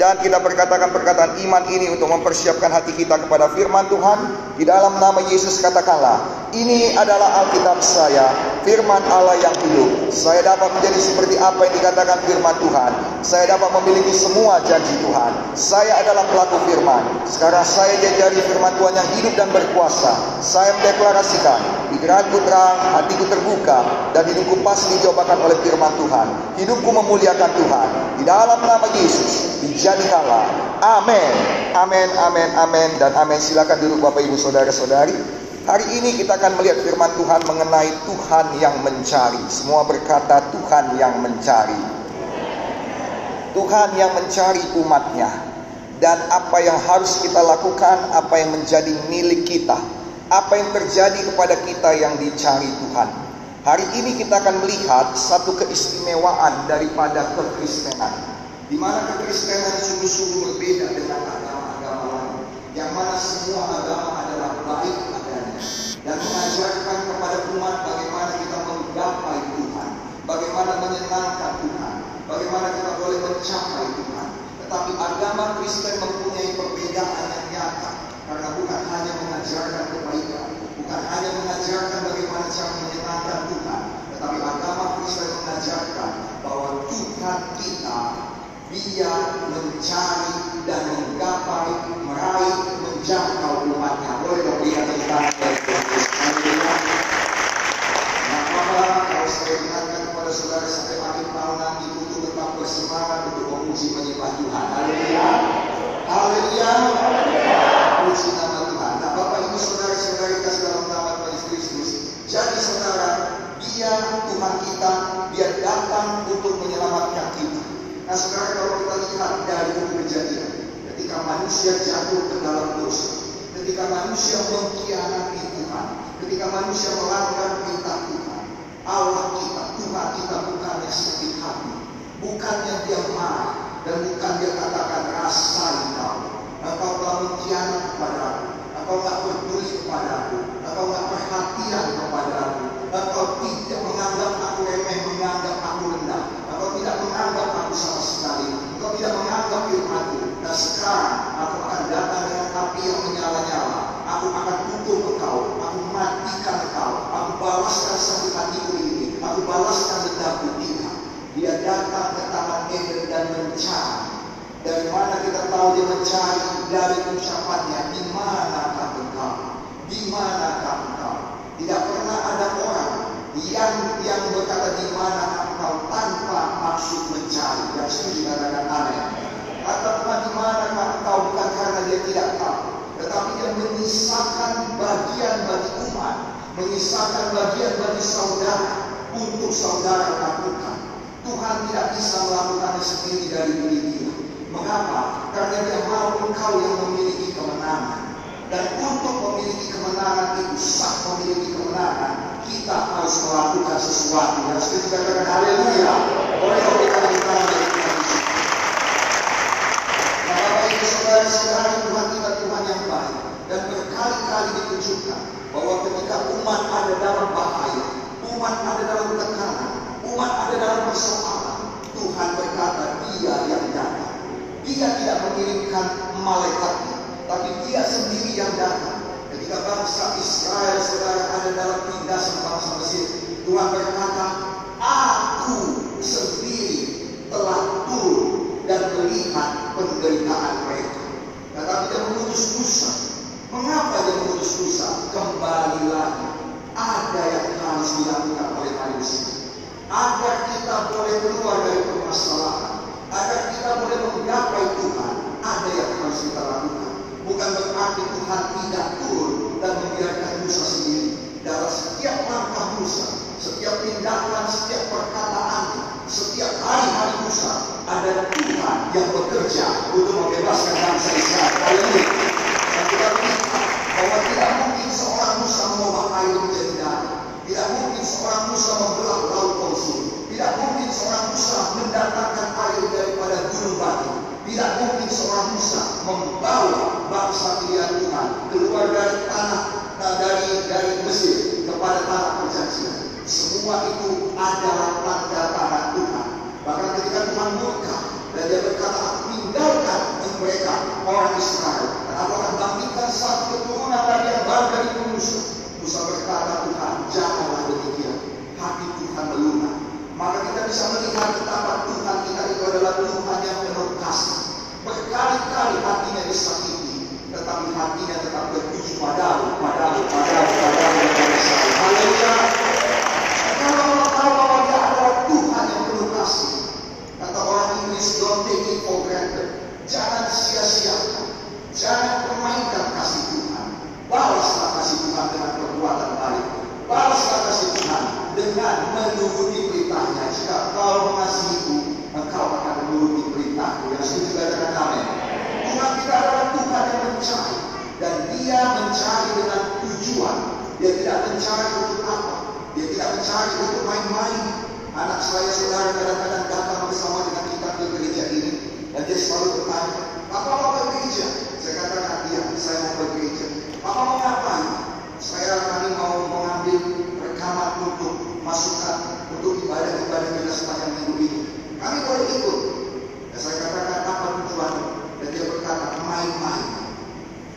dan kita berkatakan perkataan iman ini untuk mempersiapkan hati kita kepada firman Tuhan. Di dalam nama Yesus katakanlah, ini adalah Alkitab saya, firman Allah yang hidup. Saya dapat menjadi seperti apa yang dikatakan firman Tuhan. Saya dapat memiliki semua janji Tuhan. Saya adalah pelaku firman. Sekarang saya jajari firman Tuhan yang hidup dan berkuasa. Saya mendeklarasikan, pikiranku terang, hatiku terbuka, dan hidupku pasti dicobakan oleh firman Tuhan. Hidupku memuliakan Tuhan. Di dalam nama Yesus, dijadikanlah. Amin. Amin, amin, amin, dan amin. Silakan duduk Bapak Ibu Saudara-saudari. Hari ini kita akan melihat firman Tuhan mengenai Tuhan yang mencari. Semua berkata Tuhan yang mencari. Tuhan yang mencari umatnya. Dan apa yang harus kita lakukan, apa yang menjadi milik kita. Apa yang terjadi kepada kita yang dicari Tuhan. Hari ini kita akan melihat satu keistimewaan daripada kekristenan. Di mana kekristenan sungguh-sungguh berbeda dengan agama-agama lain. Yang mana semua agama adalah baik. Dan mengajarkan kepada umat bagaimana kita menggapai Tuhan. Bagaimana menyenangkan Tuhan. Bagaimana kita boleh mencapai Tuhan. Tetapi agama Kristen mempunyai perbedaan yang nyata. Karena bukan hanya mengajarkan kebaikan. Bukan hanya mengajarkan bagaimana cara menyenangkan Tuhan. Tetapi agama Kristen mengajarkan bahwa Tuhan kita dia mencari dan menggapai, meraih, menjangkau umatnya. Boleh dong lihat tentang Saudara nanti untuk untuk nama Tuhan. Bapak Ibu saudara-saudari dalam nama Kristus. Jadi dia Tuhan kita, dia datang untuk menyelamatkan kita. Nah sekarang lihat dari ketika manusia jatuh ke dalam dosa, ketika manusia mengkhianati Tuhan, ketika manusia melanggar perintah Tuhan, Allah kita, Tuhan kita bukannya sakit hati, bukannya dia marah, dan bukan dia katakan rasai kau, engkau telah mengkhianat kepadaku, engkau tak peduli kepadaku, engkau tak perhatian kepadaku, engkau tidak menganggap aku remeh, menganggap aku rendah, engkau tidak menganggap aku sama sekali, engkau tidak menganggap firmanku. Dan sekarang aku akan datang dengan api yang menyala-nyala. Aku akan pukul engkau, aku matikan engkau, aku balaskan sakit hatiku ini, aku balaskan dendamku tidak. Dia datang ke taman Eden dan mencari. Dari mana kita tahu dia mencari? Dari ucapannya, di manakah engkau? Di manakah engkau? Tidak pernah ada orang yang yang berkata di mana engkau tanpa maksud mencari. Yang setuju katakan aneh. Kata Tuhan di mana engkau bukan karena dia tidak tahu, tetapi dia menyisakan bagian bagi umat, menyisakan bagian bagi saudara untuk saudara lakukan. Tuhan tidak bisa melakukannya sendiri dari diri dia. Mengapa? Karena dia mau engkau yang memiliki kemenangan. Dan untuk memiliki kemenangan itu, sah memiliki kemenangan, kita harus melakukan sesuatu. Dan seperti katakan haleluya. Boleh kita minta dari Tuhan Yesus. Nah, Ibu saudara-saudari Tuhan kita Tuhan yang baik. Dan berkali-kali ditunjukkan bahwa ketika umat ada dalam bahaya, umat ada dalam tekanan, umat ada dalam persoalan, Tuhan berkata dia yang datang. Dia tidak mengirimkan malaikatnya, tapi dia sendiri yang datang. Ketika bangsa Israel saudara ada dalam tindasan bangsa Mesir, Tuhan berkata, Aku sendiri telah turun dan melihat penderitaan mereka. Dia mengutus Musa. Mengapa dia mengutus Musa? Kembali lagi. Ada yang harus dilakukan oleh manusia. Agar kita boleh keluar dari permasalahan. Agar kita boleh menggapai Tuhan. Ada yang harus kita lakukan. Bukan berarti Tuhan tidak turun dan membiarkan Musa sendiri. Dalam setiap langkah Musa, setiap tindakan, setiap perkataan, setiap hari-hari Musa, ada Tuhan yang bekerja untuk membebaskan bangsa Israel. Haleluya. Dan kita melihat bahwa tidak mungkin seorang Musa mengubah air menjadi darah. Tidak mungkin seorang Musa membelah laut Kausul. Tidak mungkin seorang Musa mendatangkan air daripada gunung batu. Tidak mungkin seorang Musa membawa bangsa pilihan Tuhan keluar dari tanah nah, dari dari Mesir kepada tanah perjanjian. Semua itu adalah tanda tangan Tuhan. Bahkan ketika Tuhan murka dan dia berkata, tinggalkan Israel. Dan aku akan bangkitkan satu keturunan lagi yang baru dari Musa. Musa berkata, Tuhan, janganlah demikian. Hati Tuhan melunak. Maka kita bisa melihat betapa Tuhan kita itu adalah Tuhan yang penuh kasih. Berkali-kali hatinya disakiti, tetapi hatinya tetap bertuju padamu, padamu, padamu, padamu, padamu. Haleluya. Dia mencari dengan tujuan. Dia tidak mencari untuk apa. Mencari untuk main-main. Anak saya saudara kadang-kadang datang bersama dengan kita ke gereja ini. Dan dia selalu bertanya, Papa mau ke gereja? Saya katakan, iya, saya mau ke gereja. Papa mau ngapain? Saya kami mau mengambil rekaman untuk masukan untuk ibadah-ibadah kita sepanjang minggu ini. Kami boleh ikut. Dan saya katakan, apa tujuannya? Dan dia berkata, main-main.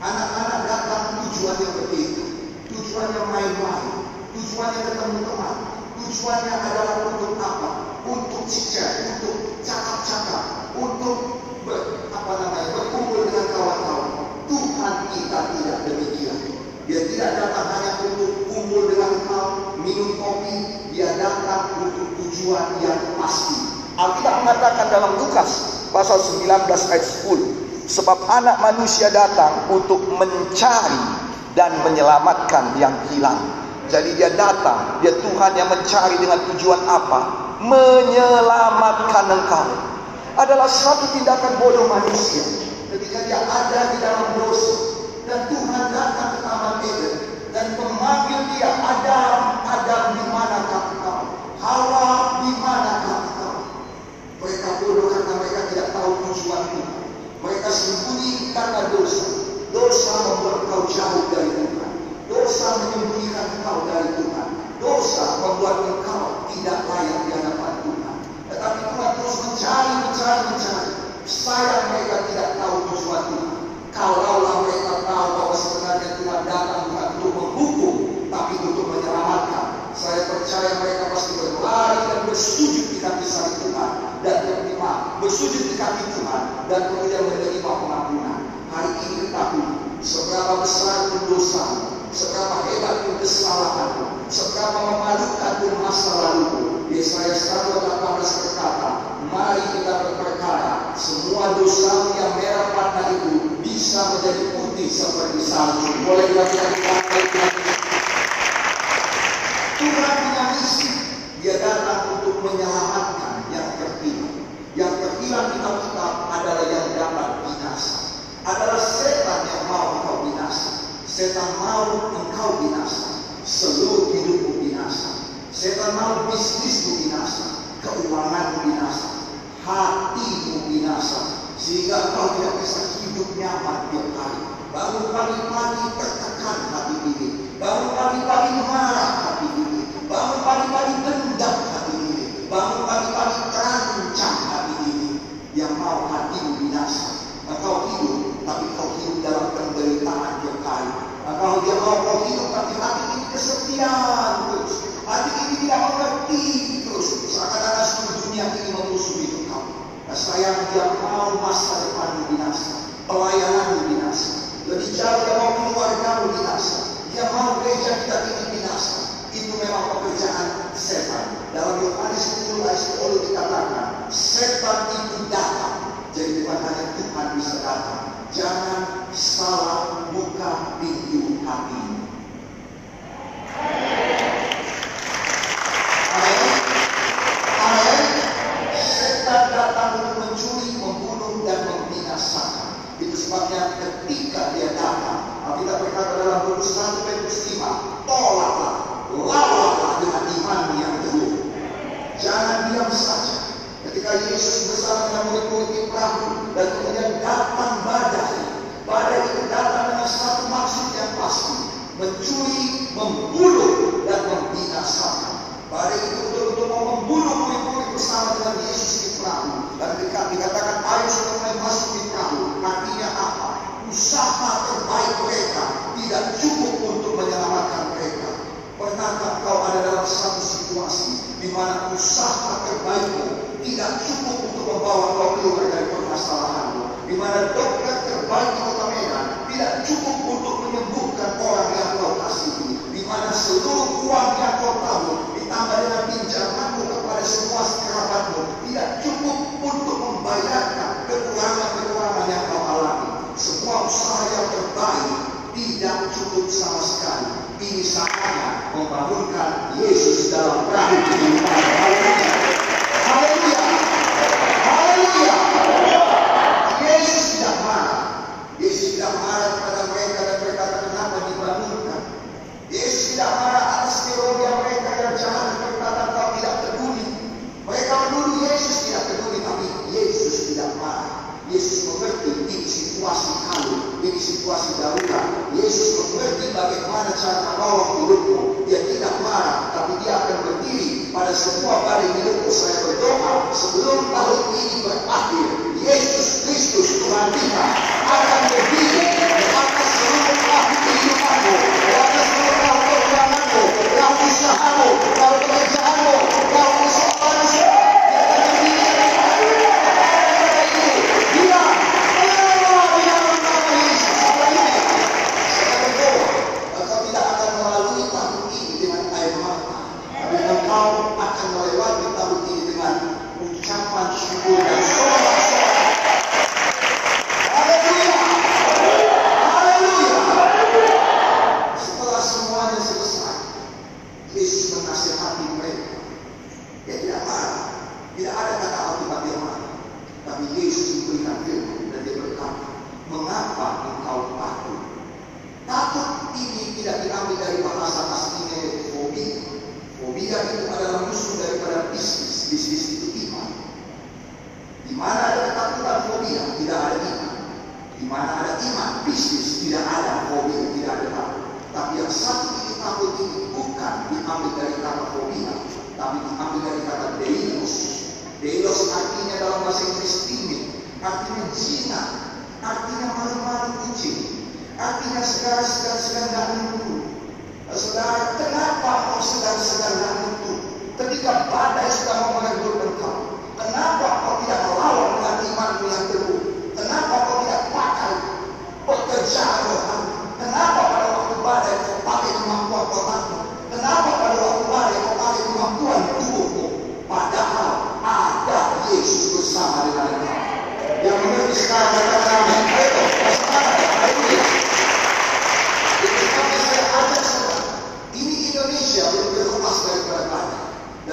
Anak-anak datang tujuannya begitu. Tujuannya main-main. Tujuannya ketemu teman. Tujuannya adalah untuk apa? Untuk cicat, untuk cakap-cakap, untuk ber, apa namanya berkumpul dengan kawan-kawan. Tuhan kita tidak demikian. Dia tidak datang hanya untuk kumpul dengan kau, minum kopi. Dia datang untuk tujuan yang pasti. Alkitab mengatakan dalam Lukas pasal 19 ayat 10. Sebab anak manusia datang untuk mencari dan menyelamatkan yang hilang. Jadi dia datang, dia Tuhan yang mencari dengan tujuan apa? Menyelamatkan engkau. Adalah satu tindakan bodoh manusia. Ketika dia ada di dalam dosa. Dan Tuhan datang ke Taman Eden. Dan memanggil dia, Adam, Adam di manakah engkau? Hawa di manakah engkau? Mereka bodoh karena mereka tidak tahu tujuan Tuhan. Mereka sembunyi karena dosa. Dosa membuat kau jauh dari Tuhan. Dosa menyembunyikan engkau dari Tuhan. Dosa membuat engkau tidak layak di hadapan Tuhan. Tetapi Tuhan terus mencari, mencari, mencari. Sayang mereka tidak tahu tujuan Tuhan. Kalaulah mereka tahu bahwa sebenarnya Tuhan datang bukan untuk menghukum, tapi untuk menyelamatkan. Saya percaya mereka pasti berlari dan bersujud di kaki salib Tuhan dan menerima bersujud di kaki Tuhan dan kemudian menerima pengampunan. Hari ini ketahui seberapa besar pun dosa, seberapa hebat pun kesalahanmu, seberapa memalukan masa lalu. Yesaya 118 berkata, mari kita berperkara, semua dosa yang merah patah itu bisa menjadi putih seperti salju. Boleh kita kita Tuhan punya misi. Dia datang untuk menyelamatkan yang terhilang. Yang terhilang di Alkitab adalah yang dapat binasa. Adalah setan yang mau engkau binasa. Setan mau engkau binasa. Seluruh hidupmu binasa. Setan mau bisnismu binasa. Keuanganmu binasa. Hatimu binasa. Sehingga engkau tidak bisa hidup nyaman tiap hari. Bangun pagi-pagi tertekan hati ini. Bangun pagi-pagi marah hati ini. Bangun pagi-pagi dendam hati ini. Bangun pagi-pagi terancam hati ini. Yang mau hatimu binasa. Engkau hidup, tapi kau hidup dalam penderitaan tiap hari. Engkau dia mau kau hidup, tapi hati Hati ini tidak mengerti. Seakan-akan seluruh ini engkau. Nah, sayang dia mau masa depanmu binasa. Pelayananmu binasa. Lebih jauh dia mau binasa. Dia mau gereja kita ini binasa. Itu memang pekerjaan setan. Dalam Yohanes 10 ayat 10 dikatakan, setan itu datang. Jadi bukan hanya Tuhan bisa datang. Jangan salah buka pintu hati.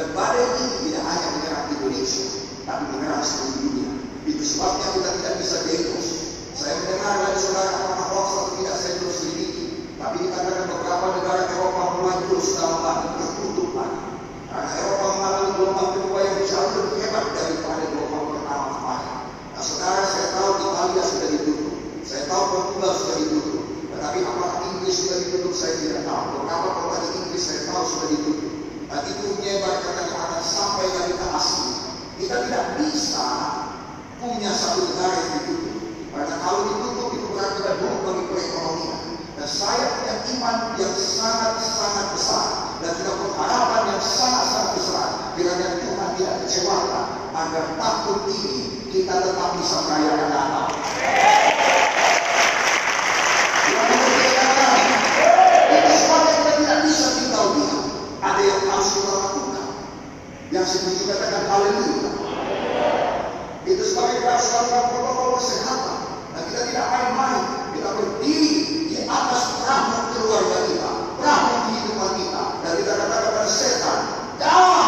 dan badai ini tidak hanya menyerang Indonesia, tapi menyerang seluruh dunia. Itu sebabnya kita tidak bisa diurus. Saya mendengar dari saudara apakah hoax atau tidak saya terus sedikit, tapi dikatakan beberapa negara Eropa mulai maju dalam bahan tertutup lagi. Karena Eropa mengalami gelombang kedua yang jauh lebih hebat daripada gelombang pertama kemarin. Nah, saudara saya tahu Italia sudah ditutup, saya tahu Portugal sudah ditutup, tetapi apakah Inggris sudah ditutup saya tidak tahu. Beberapa dan itu lebar dari atas sampai dari kita asli. Kita tidak bisa punya satu negara yang ditutup. Karena kalau ditutup itu berarti kita buruk bagi perekonomian. Dan saya punya iman yang sangat-sangat besar. Dan kita pengharapan yang sangat-sangat besar. Kiranya Tuhan tidak kecewakan agar tahun ini kita tetap bisa merayakan Natal. yang setuju katakan haleluya itu. Sebagai kita protokol kesehatan. Dan kita tidak main-main. Kita berdiri di atas rahmat keluarga kita rahmat kehidupan kita. Dan kita katakan setan jangan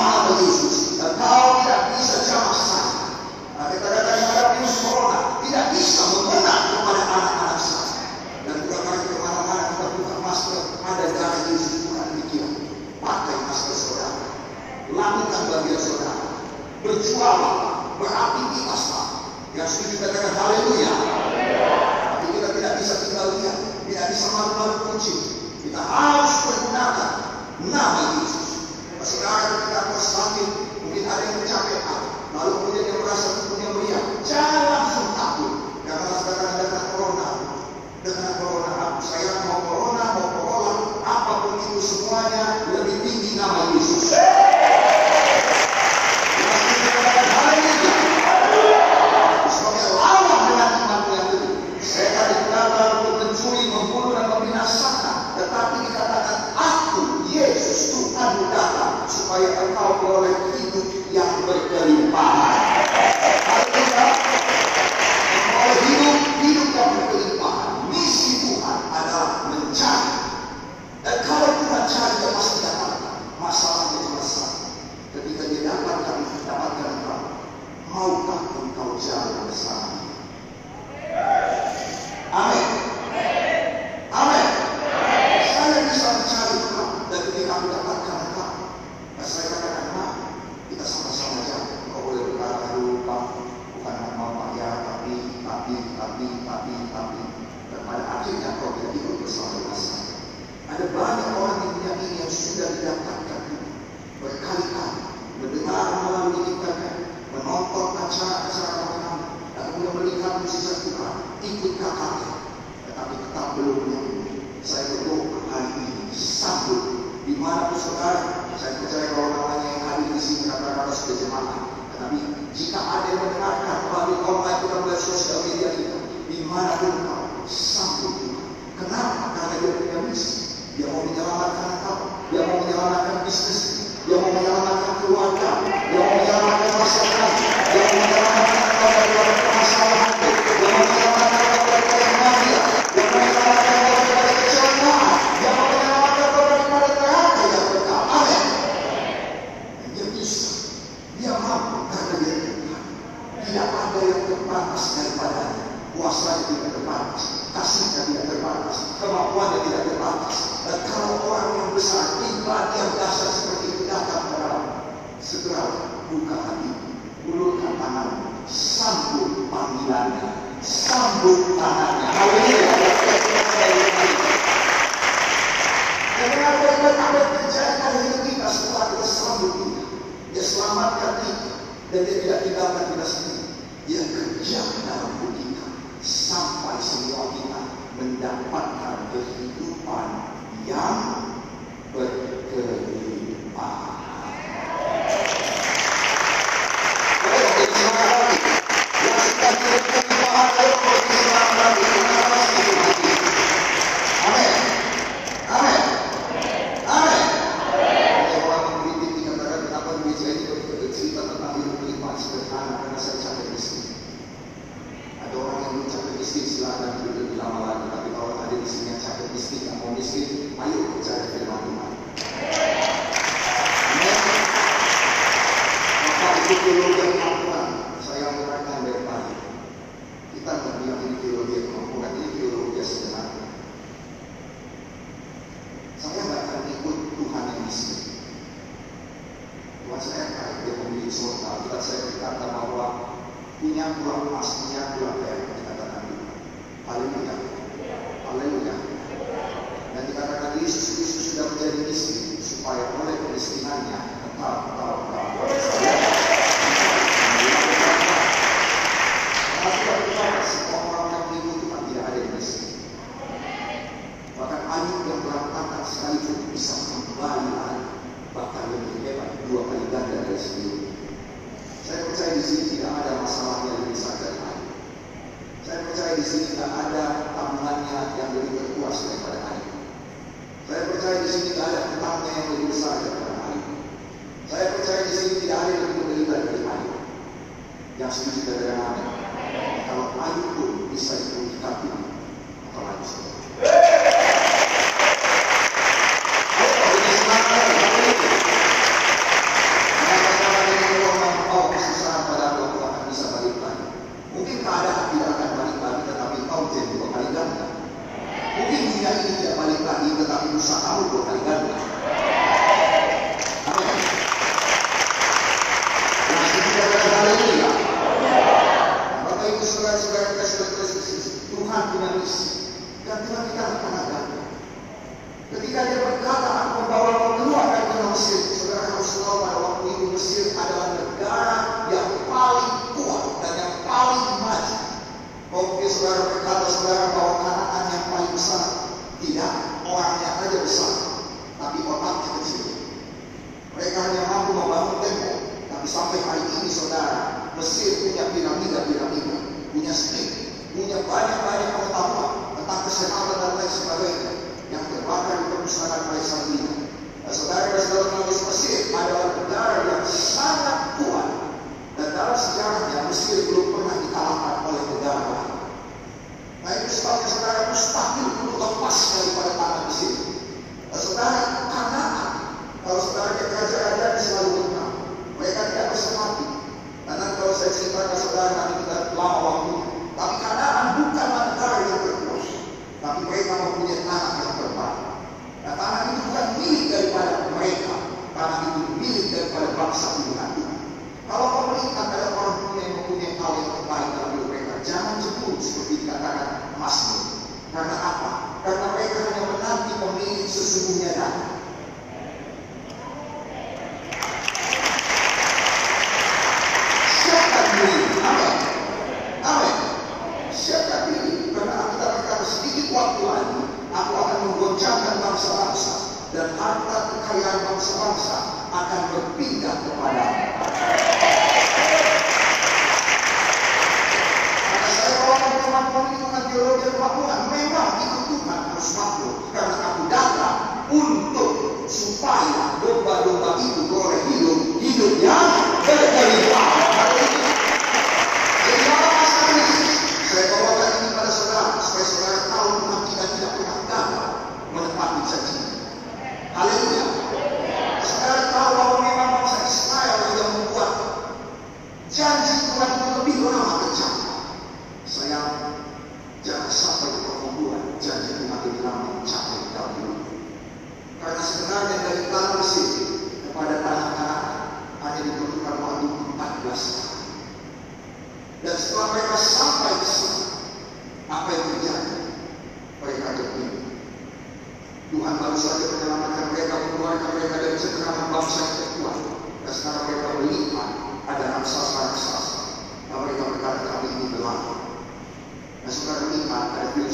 lihat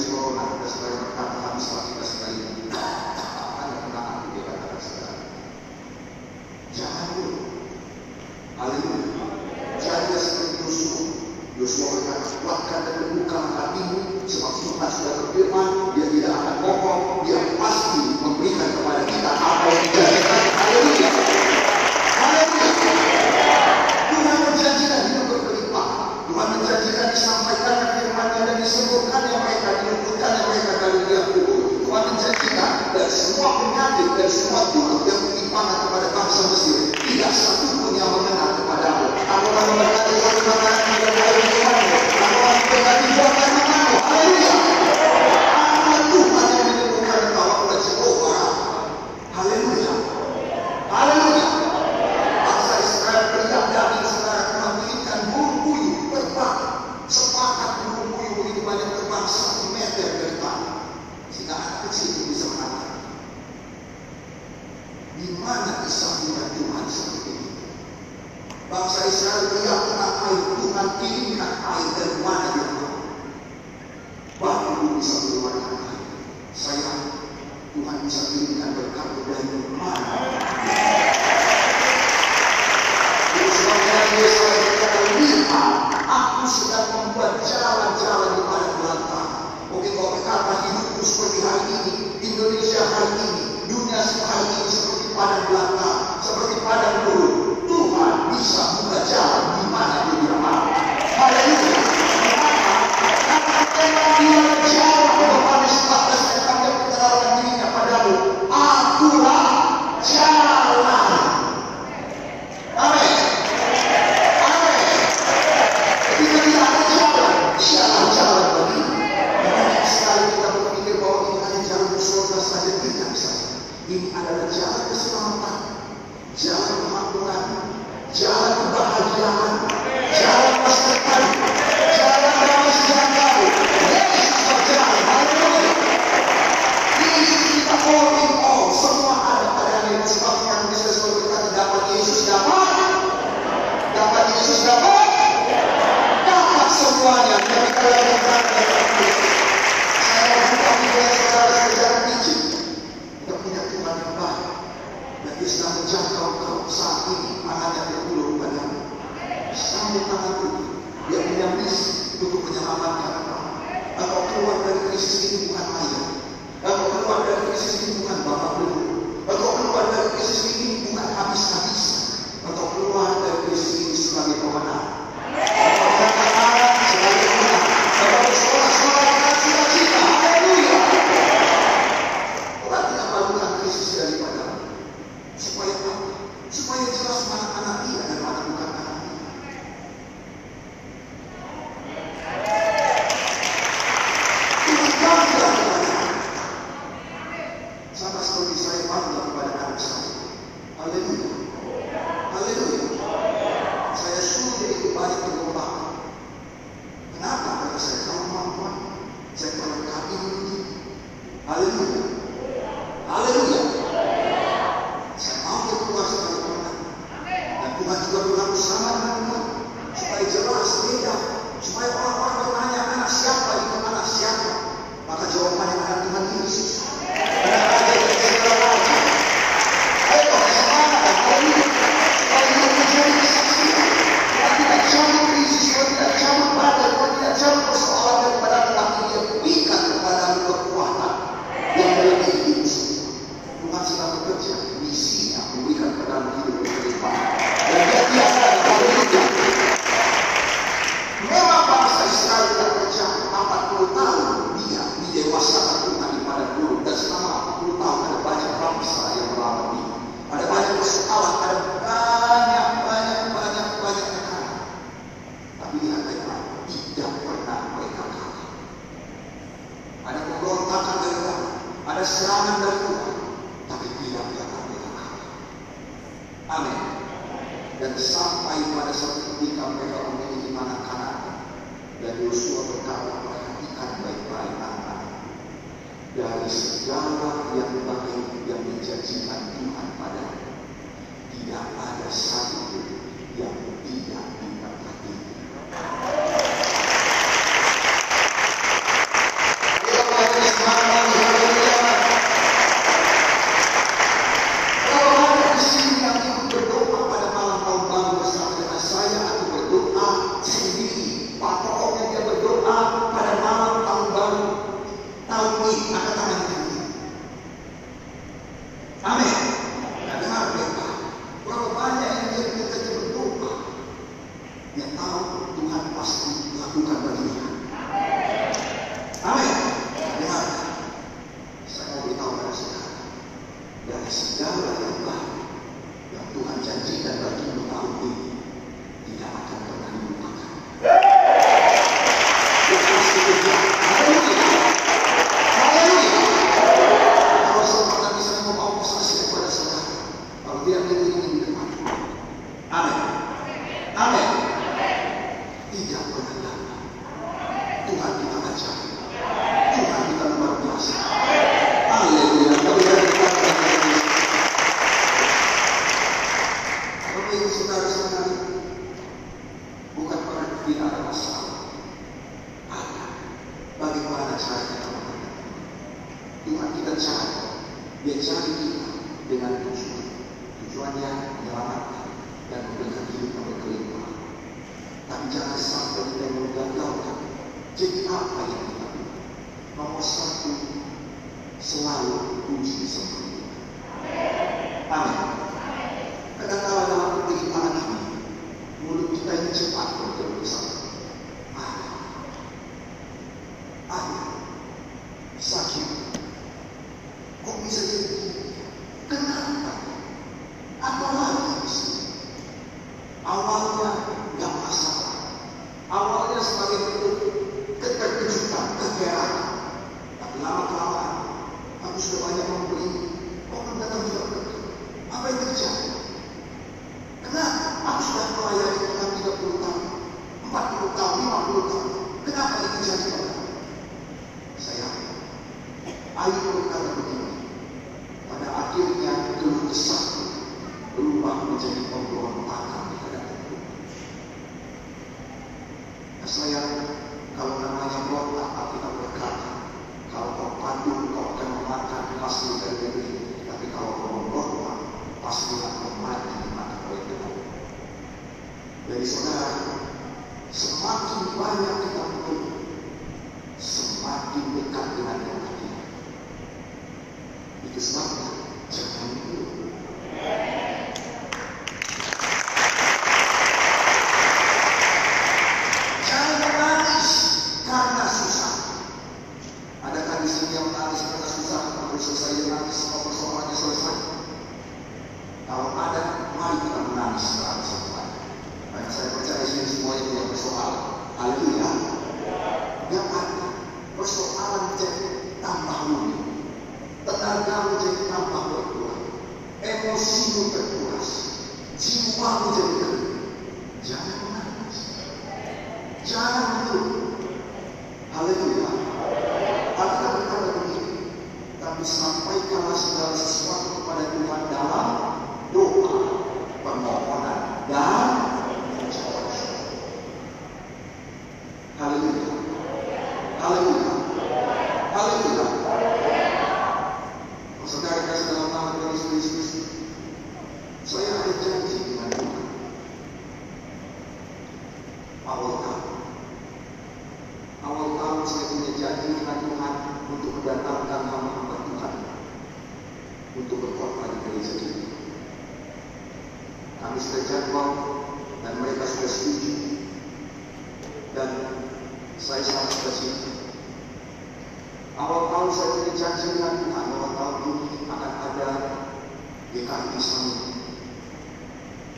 ada virus corona. Dan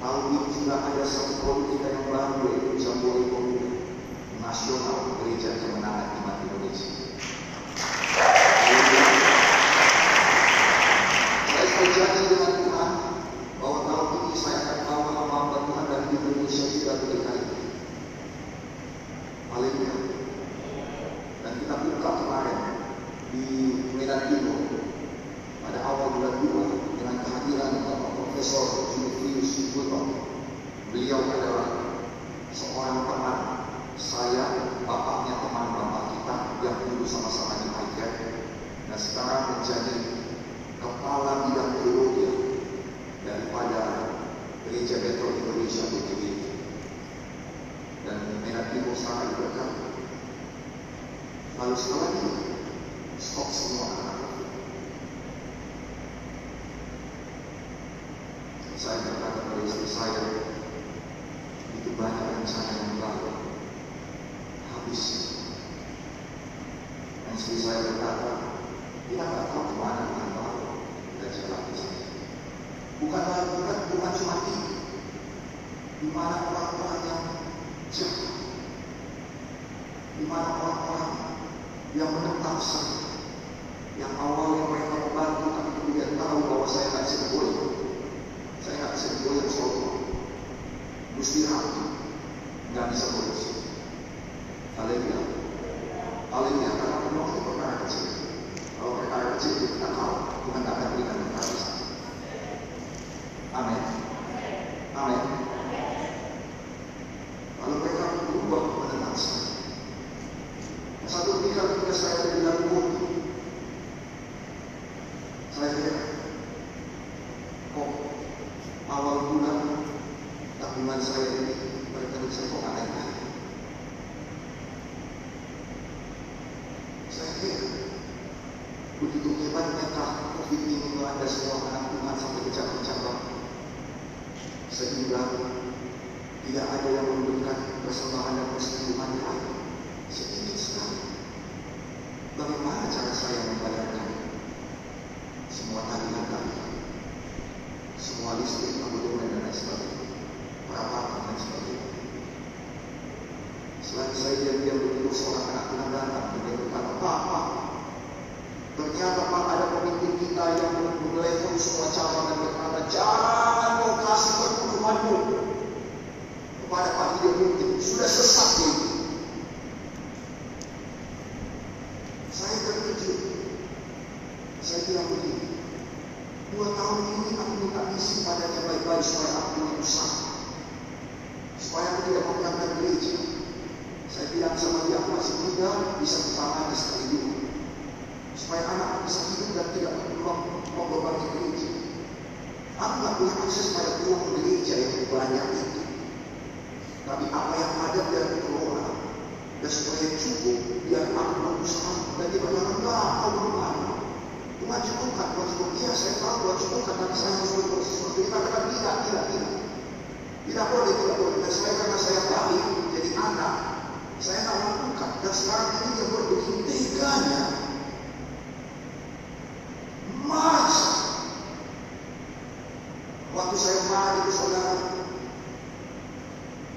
Tahun ini juga ada satu politik yang baru yaitu jambore pemuda nasional gereja kemenangan iman Indonesia.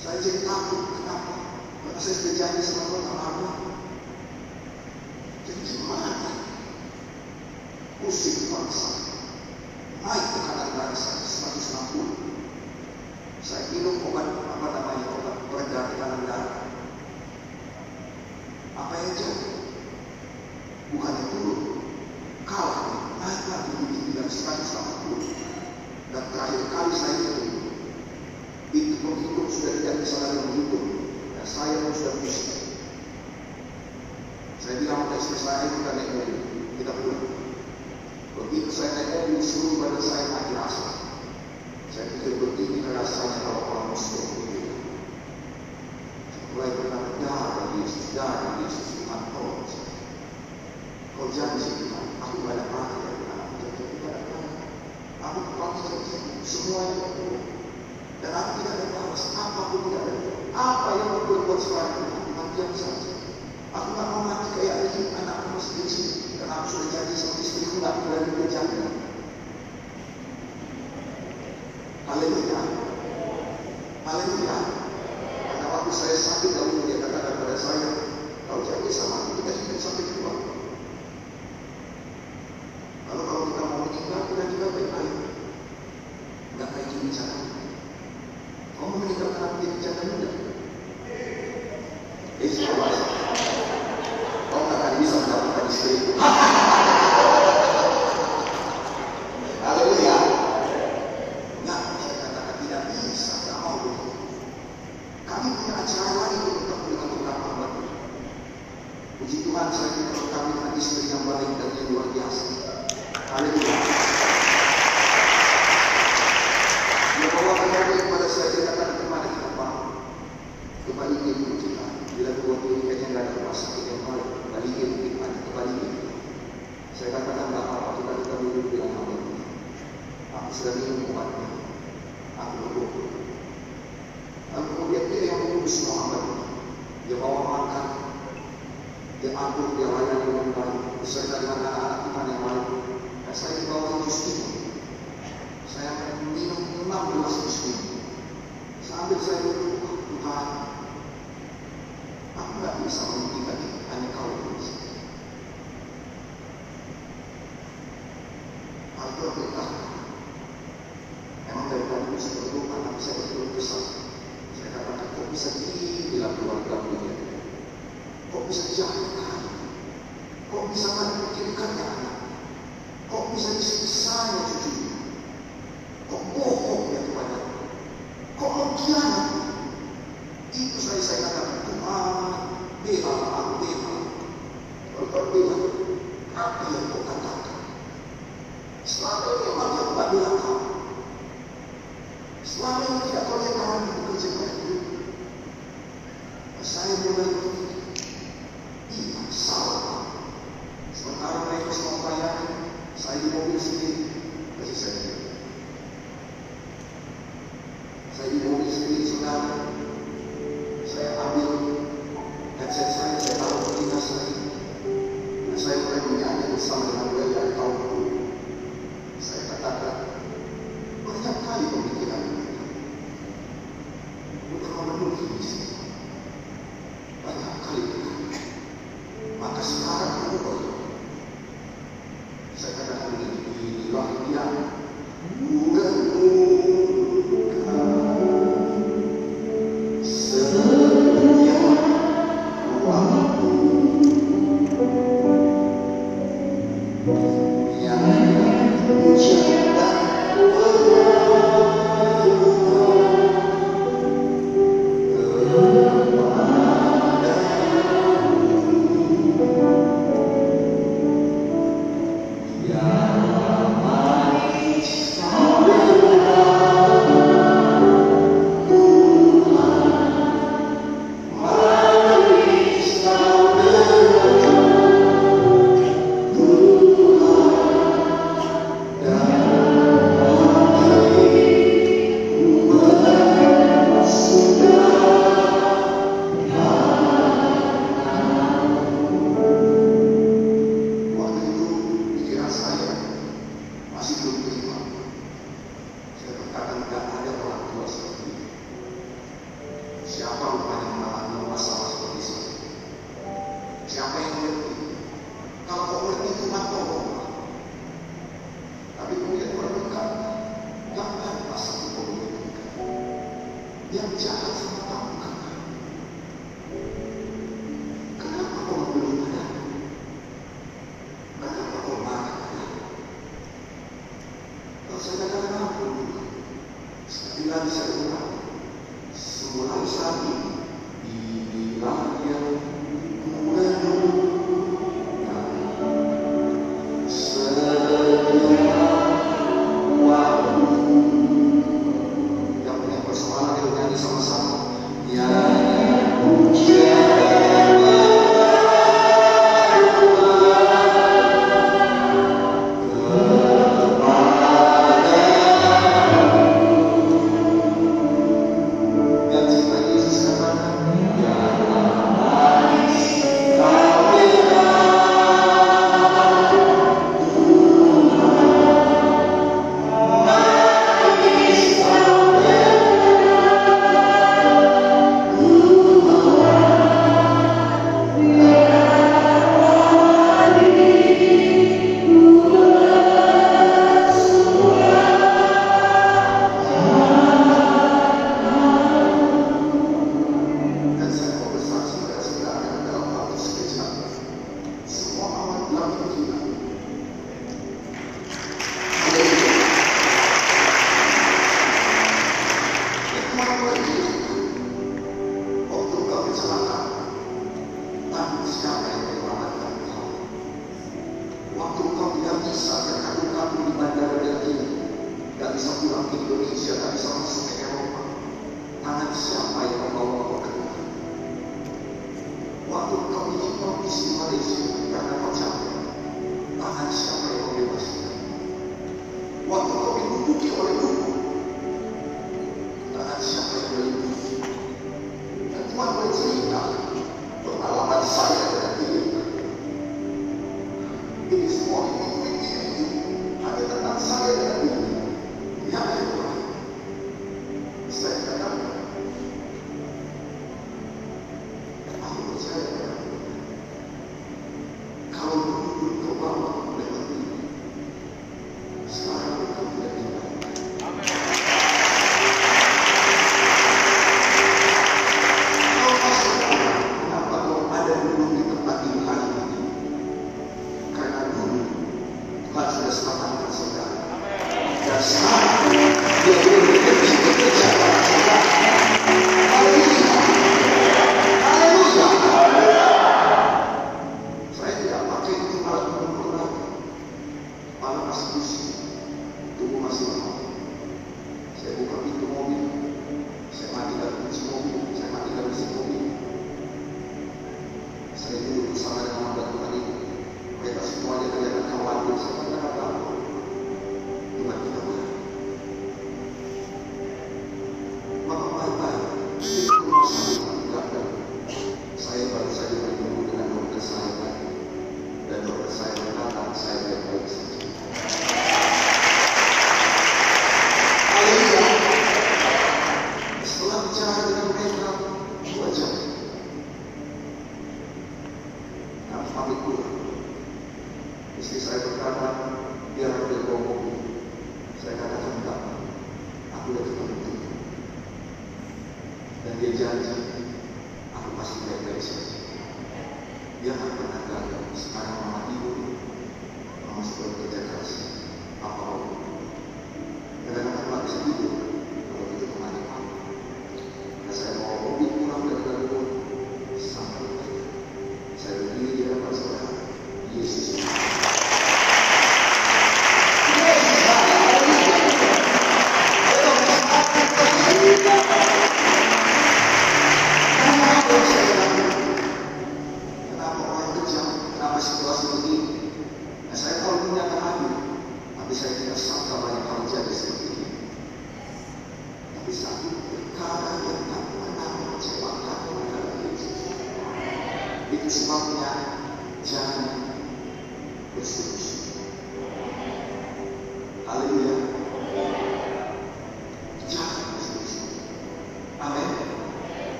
Saya jadi takut, kenapa? Karena saya sudah janji sama Tuhan lama. Jadi gimana? Pusing bangsa. Baik dan yang luar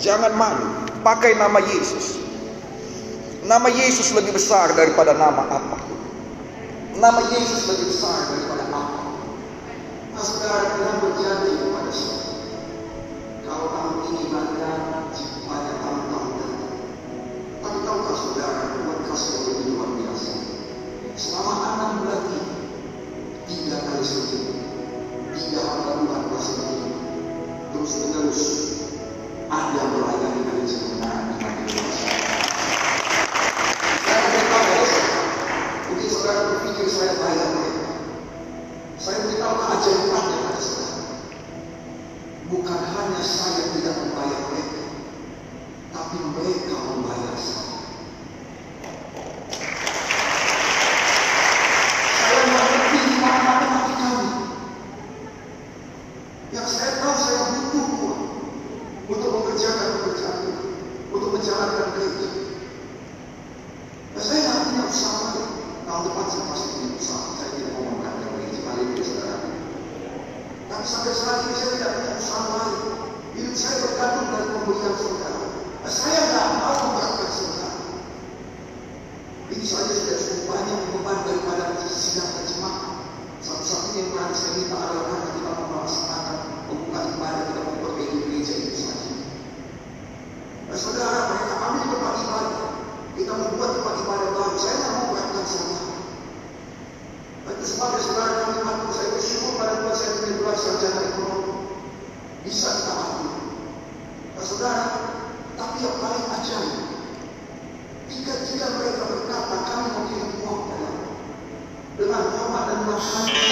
Jangan malu, pakai nama Yesus. Nama Yesus lebih besar daripada nama apa. Nama Yesus lebih besar daripada apa. Masukkan saudara Tuhan berjanji kepada saudara. Kalau kamu ini bangga jipanya kamu tahu dan Tapi tahukah saudara, Tuhan kasih yang lebih luar biasa. Selama anak bulan ini, tiga kali seminggu, tiga hari Tuhan kasih terus menerus ada melayani dengan kebenaran kepada Thank you.